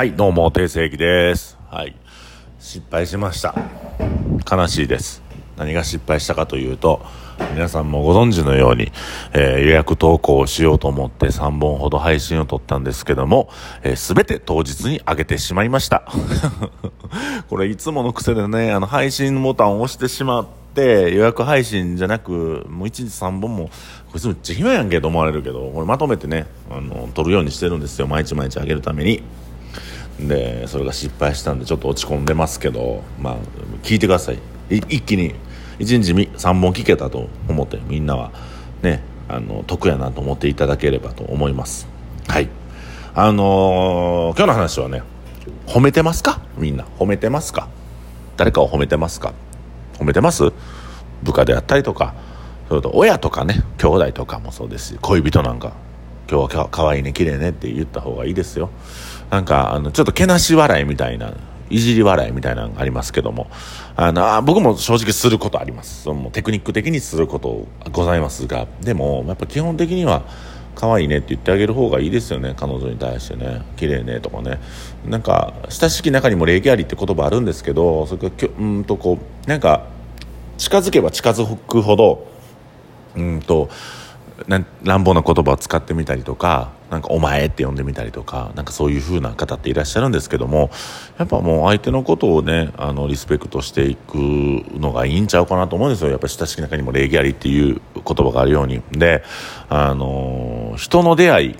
はい、どうも、定世紀です。はい。失敗しました。悲しいです。何が失敗したかというと、皆さんもご存知のように、えー予約投稿をしようと思って3本ほど配信を撮ったんですけども、す、べ、て当日に上げてしまいました。これいつもの癖でね、あの配信ボタンを押してしまって、予約配信じゃなく、もう1日3本も、こいつめっちゃ暇やんけと思われるけど、これまとめてね、あの、撮るようにしてるんですよ。毎日毎日上げるために。でそれが失敗したんでちょっと落ち込んでますけどまあ聞いてください。一気に1日3本聞けたと思ってみんなはねあの得やなと思っていただければと思います。はい。あのー今日の話はね褒めてますか？みんな。褒めてますか？誰かを褒めてますか？褒めてます？部下であったりとかそれと親とかね兄弟とかもそうですし恋人なんか今日はかかわいいね綺麗ねって言った方がいいですよ。なんかあのちょっとけなし笑いみたいないじり笑いみたいなのがありますけども。あのあ僕も正直することあります。そのテクニック的にすることございますが。でもやっぱ基本的には可愛いねって言ってあげる方がいいですよね。彼女に対してね綺麗ねとかね。なんか親しき中にも礼儀ありって言葉あるんですけどそれからうんとこうなんか近づけば近づくほどうんと乱暴な言葉を使ってみたりとかなんか「お前」って呼んでみたりとかなんかそういう風な方っていらっしゃるんですけどもやっぱもう相手のことをねあのリスペクトしていくのがいいんちゃうかなと思うんですよ。やっぱ親しき中にも礼儀ありっていう言葉があるように。であの人の出会い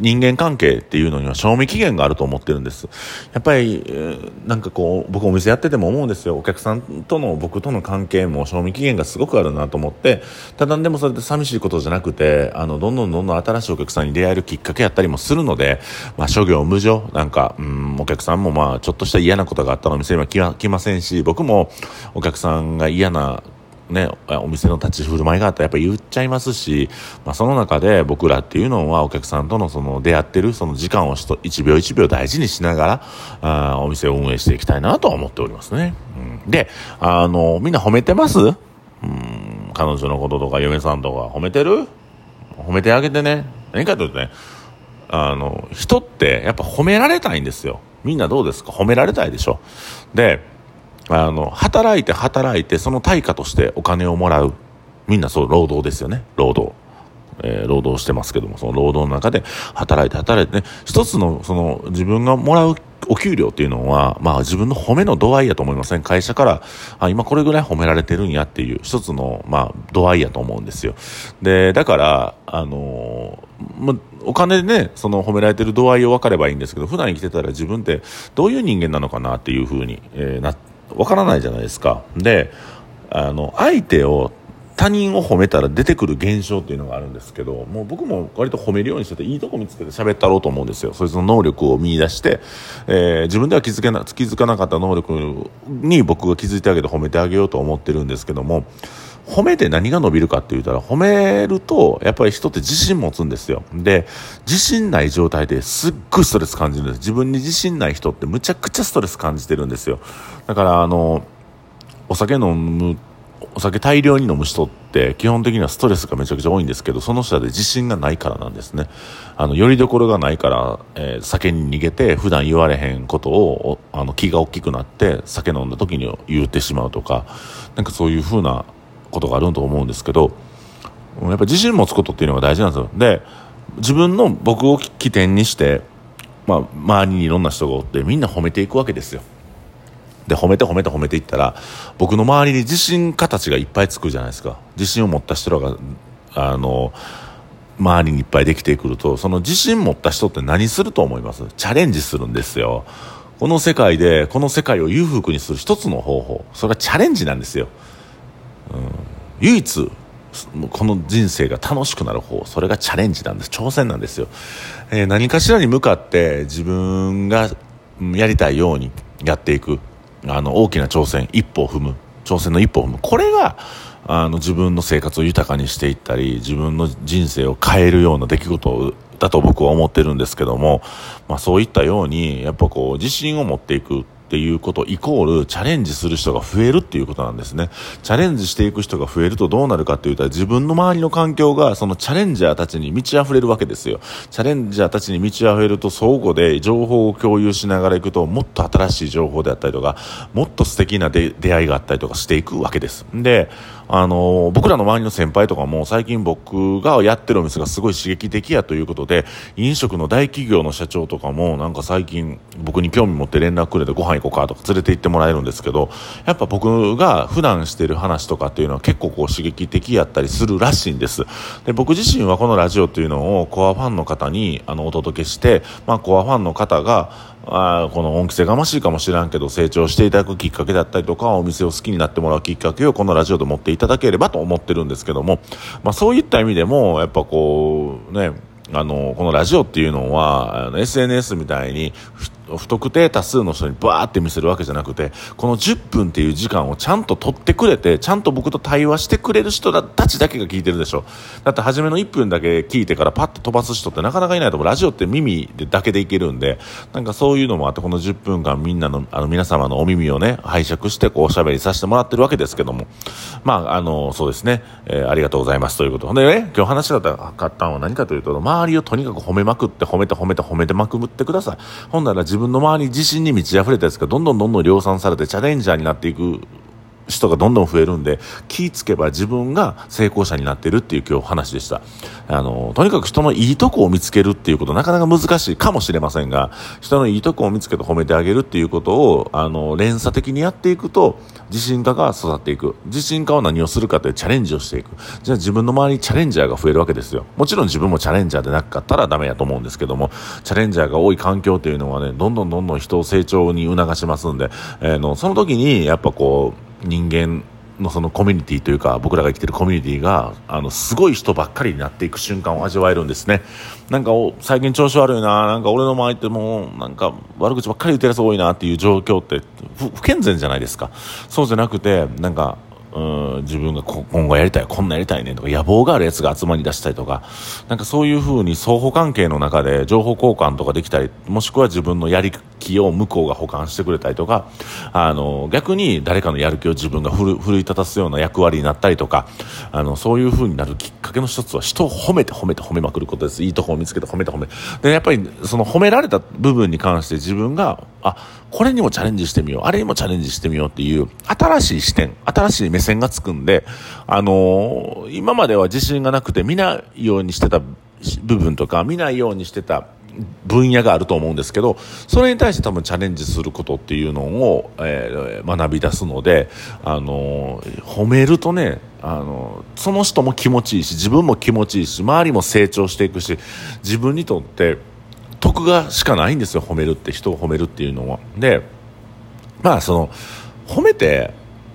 人間関係っていうのには賞味期限があると思ってるんです。やっぱり、えーなんかこう僕お店やってても思うんですよ。お客さんとの僕との関係も賞味期限がすごくあるなと思ってただでもそれで寂しいことじゃなくてあのどんどんどんどん新しいお客さんに出会えるきっかけやったりもするので、まあ、諸行無常なんか、うん、お客さんもまあちょっとした嫌なことがあったらお店には来ませんし僕もお客さんが嫌なね、お店の立ち振る舞いがあったらやっぱり言っちゃいますし、まあ、その中で僕らっていうのはお客さんとのその出会ってるその時間をひと1秒1秒大事にしながらあお店を運営していきたいなと思っておりますね。うん、で、あの、みんな褒めてます？うん、彼女のこととか嫁さんとか褒めてる？褒めてあげてね。何かというとね、あの、人ってやっぱ褒められたいんですよ。みんなどうですか？褒められたいでしょ。で、あの、働いて働いて、その対価としてお金をもらう。みんなそう、労働ですよね。労働。えー労働してますけども、その労働の中で働いて働いてね、一つの、その、自分がもらうお給料っていうのは、まあ自分の褒めの度合いやと思いません？会社から、あ、今これぐらい褒められてるんやっていう、一つの、まあ、度合いやと思うんですよ。で、だから、あのーま、お金でね、その褒められてる度合いを分かればいいんですけど、普段生きてたら自分ってどういう人間なのかなっていうふうに、えーな、わからないじゃないですか。で、あの、相手を、他人を褒めたら出てくる現象っていうのがあるんですけど、もう僕も割と褒めるようにしてて、いいとこ見つけて喋ったろうと思うんですよ。そいつの能力を見出して、えー自分では気づけな、気づかなかった能力に僕が気づいてあげて褒めてあげようと思ってるんですけども、褒めて何が伸びるかって言ったら、褒めると、やっぱり人って自信持つんですよ。で、自信ない状態ですっごいストレス感じるんです。自分に自信ない人ってむちゃくちゃストレス感じてるんですよ。だから、あの、お酒飲む、お酒大量に飲む人って基本的にはストレスがめちゃくちゃ多いんですけど、その人で自信がないからなんですね。あの、よりどころがないから、えー酒に逃げて普段言われへんことを、あの、気が大きくなって酒飲んだ時に言ってしまうとか、なんかそういう風なことがあると思うんですけど、やっぱ自信持つことっていうのが大事なんですよ。で、自分の僕を起点にして、まあ、周りにいろんな人がおってみんな褒めていくわけですよ。で褒めて褒めて褒めていったら僕の周りに自信家たちがいっぱいつくじゃないですか。自信を持った人らがあの周りにいっぱいできてくるとその自信持った人って何すると思います？チャレンジするんですよ。この世界でこの世界を裕福にする一つの方法。それはチャレンジなんですよ、唯一この人生が楽しくなる方それがチャレンジなんです。挑戦なんですよ、えー何かしらに向かって自分がやりたいようにやっていく。あの大きな挑戦一歩を踏む。挑戦の一歩を踏む。これがあの自分の生活を豊かにしていったり自分の人生を変えるような出来事だと僕は思ってるんですけども、まあ、そういったようにやっぱこう自信を持っていく。っていうことイコールチャレンジする人が増えるっていうことなんですね。チャレンジしていく人が増えるとどうなるかっていうと自分の周りの環境がそのチャレンジャーたちに満ち溢れるわけですよ。チャレンジャーたちに満ち溢れると相互で情報を共有しながらいくともっと新しい情報であったりとかもっと素敵な出会いがあったりとかしていくわけです。で、あの僕らの周りの先輩とかも最近僕がやってるお店がすごい刺激的やということで飲食の大企業の社長とかもなんか最近僕に興味持って連絡くれてご飯行こうかとか連れて行ってもらえるんですけどやっぱ僕が普段してる話とかっていうのは結構こう刺激的やったりするらしいんです。で僕自身はこのラジオというのをコアファンの方にあのお届けして、まあ、コアファンの方があこの恩着せがましいかもしらんけど成長していただくきっかけだったりとかお店を好きになってもらうきっかけをこのラジオで持っていただければと思ってるんですけども、まあ、そういった意味でもやっぱこうねあのこのラジオっていうのは SNS みたいに不特定多数の人にバーって見せるわけじゃなくてこの10分っていう時間をちゃんと取ってくれてちゃんと僕と対話してくれる人たちだけが聞いてるでしょ。だって初めの1分だけ聞いてからパッと飛ばす人ってなかなかいないと思う。ラジオって耳でだけでいけるんでなんかそういうのもあってこの10分間みんなのあの皆様のお耳をね拝借してこうおしゃべりさせてもらってるわけですけども。まああのそうですね、えー、ありがとうございます。ということでね今日話したかったのは何かというと周りをとにかく褒めまくって褒めて褒めて褒めてまくってください。ほんなら自自分の周り自身に満ち溢れたやつがどんどんどんどん量産されてチャレンジャーになっていく人がどんどん増えるんで気ぃつけば自分が成功者になってるっていう今日話でした。あのとにかく人のいいとこを見つけるっていうことなかなか難しいかもしれませんが人のいいとこを見つけて褒めてあげるっていうことをあの連鎖的にやっていくと自信家が育っていく。自信家は何をするかというチャレンジをしていく。じゃあ自分の周りにチャレンジャーが増えるわけですよ。もちろん自分もチャレンジャーでなかったらダメやと思うんですけどもチャレンジャーが多い環境というのはねどんどんどんどん人を成長に促しますんで、えー、のその時にやっぱこう人間のそのコミュニティというか僕らが生きてるコミュニティがあのすごい人ばっかりになっていく瞬間を味わえるんですね。なんか最近調子悪いななんか俺の周りってもうなんか悪口ばっかり言ってるやつ多いなっていう状況って不健全じゃないですか。そうじゃなくてなんかうん自分が今後やりたいこんなやりたいねとか野望があるやつが集まりだしたりとかなんかそういうふうに相互関係の中で情報交換とかできたりもしくは自分のやり気を向こうが補完してくれたりとかあの逆に誰かのやる気を自分が奮い立たすような役割になったりとかあのそういうふうになるきっかけの一つは人を褒めて褒めて褒めまくることです。いいとこを見つけて褒めて褒めでやっぱりその褒められた部分に関して自分があこれにもチャレンジしてみよう。あれにもチャレンジしてみようっていう新しい視点新しい目線がつくんで、あのー、今までは自信がなくて見ないようにしてた部分とか見ないようにしてた分野があると思うんですけどそれに対して多分チャレンジすることっていうのを、えー、学び出すので、あのー、褒めるとね、あのー、その人も気持ちいいし自分も気持ちいいし周りも成長していくし自分にとって得がしかないんですよ褒めるって人を褒めるっていうのは。でまあその褒めて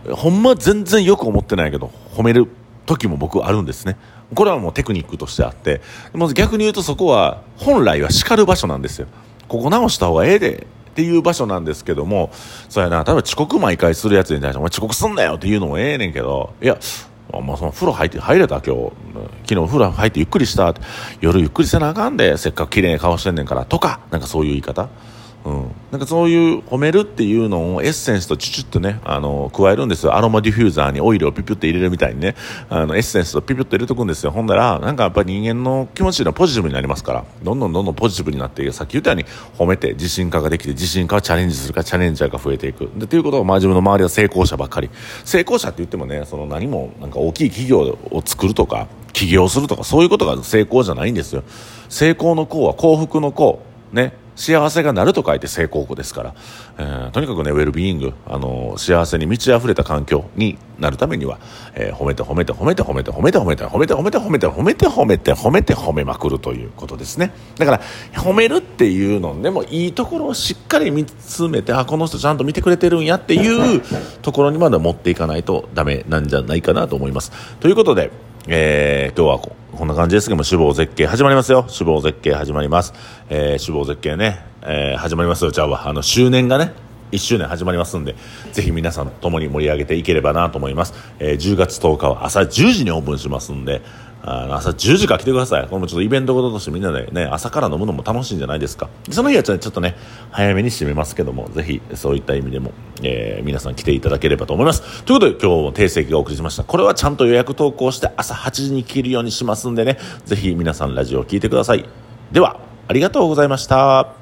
ほんま全然よく思ってないけど褒める時も僕あるんですね。これはもうテクニックとしてあって。も逆に言うとそこは本来は叱る場所なんですよ。ここ直した方がええでっていう場所なんですけども。そうやな例えば遅刻毎回するやつに対して「お前遅刻すんなよ」っていうのもええねんけど。いやもうその風呂入って入れた今日。昨日風呂入ってゆっくりした。夜ゆっくりせなあかんでせっかく綺麗な顔してんねんからとかなんかそういう言い方？うん、なんかそういう褒めるっていうのをエッセンスとチュチュッとねあの加えるんですよ。アロマディフューザーにオイルをピュピュって入れるみたいにね。あのエッセンスとピュピュッと入れとくんですよ。ほんならなんかやっぱり人間の気持ちがポジティブになりますから。どんどんどんどんポジティブになってさっき言ったように褒めて自信家ができて自信家はチャレンジするかチャレンジャーが増えていく。でということは、まあ、自分の周りは成功者ばっかり。成功者って言ってもねその何もなんか大きい企業を作るとか起業するとかそういうことが成功じゃないんですよ。成功の功は幸福の功。ね。幸せがなると書いて成功語ですから、えー、とにかくねウェルビーイングあの幸せに満ち溢れた環境になるためには、えー、褒めて褒めて褒めて褒めて褒めて褒めて褒めて褒めて褒めて褒めて褒めて褒めて褒めまくるということですね。だから褒めるっていうのでもいいところをしっかり見つめてあこの人ちゃんと見てくれてるんやっていうところにまで持っていかないとダメなんじゃないかなと思います。ということでえー、今日はこんな感じですけども、死亡絶景始まりますよ。死亡絶景始まります。えー、死亡絶景ね、えー、始まりますよ、じゃあ、あの、周年がね、1周年始まりますんで、ぜひ皆さんと共に盛り上げていければなと思います。えー、10月10日は朝10時にオープンしますんで、あの朝10時から来てください。これもちょっとイベントごととしてみんなでね、朝から飲むのも楽しいんじゃないですか。その日はちょっとね、早めに締めますけども、ぜひそういった意味でも、えー、皆さん来ていただければと思います。ということで今日も定石がお送りしました。これはちゃんと予約投稿して朝8時に聞けるようにしますんでね、ぜひ皆さんラジオを聞いてください。では、ありがとうございました。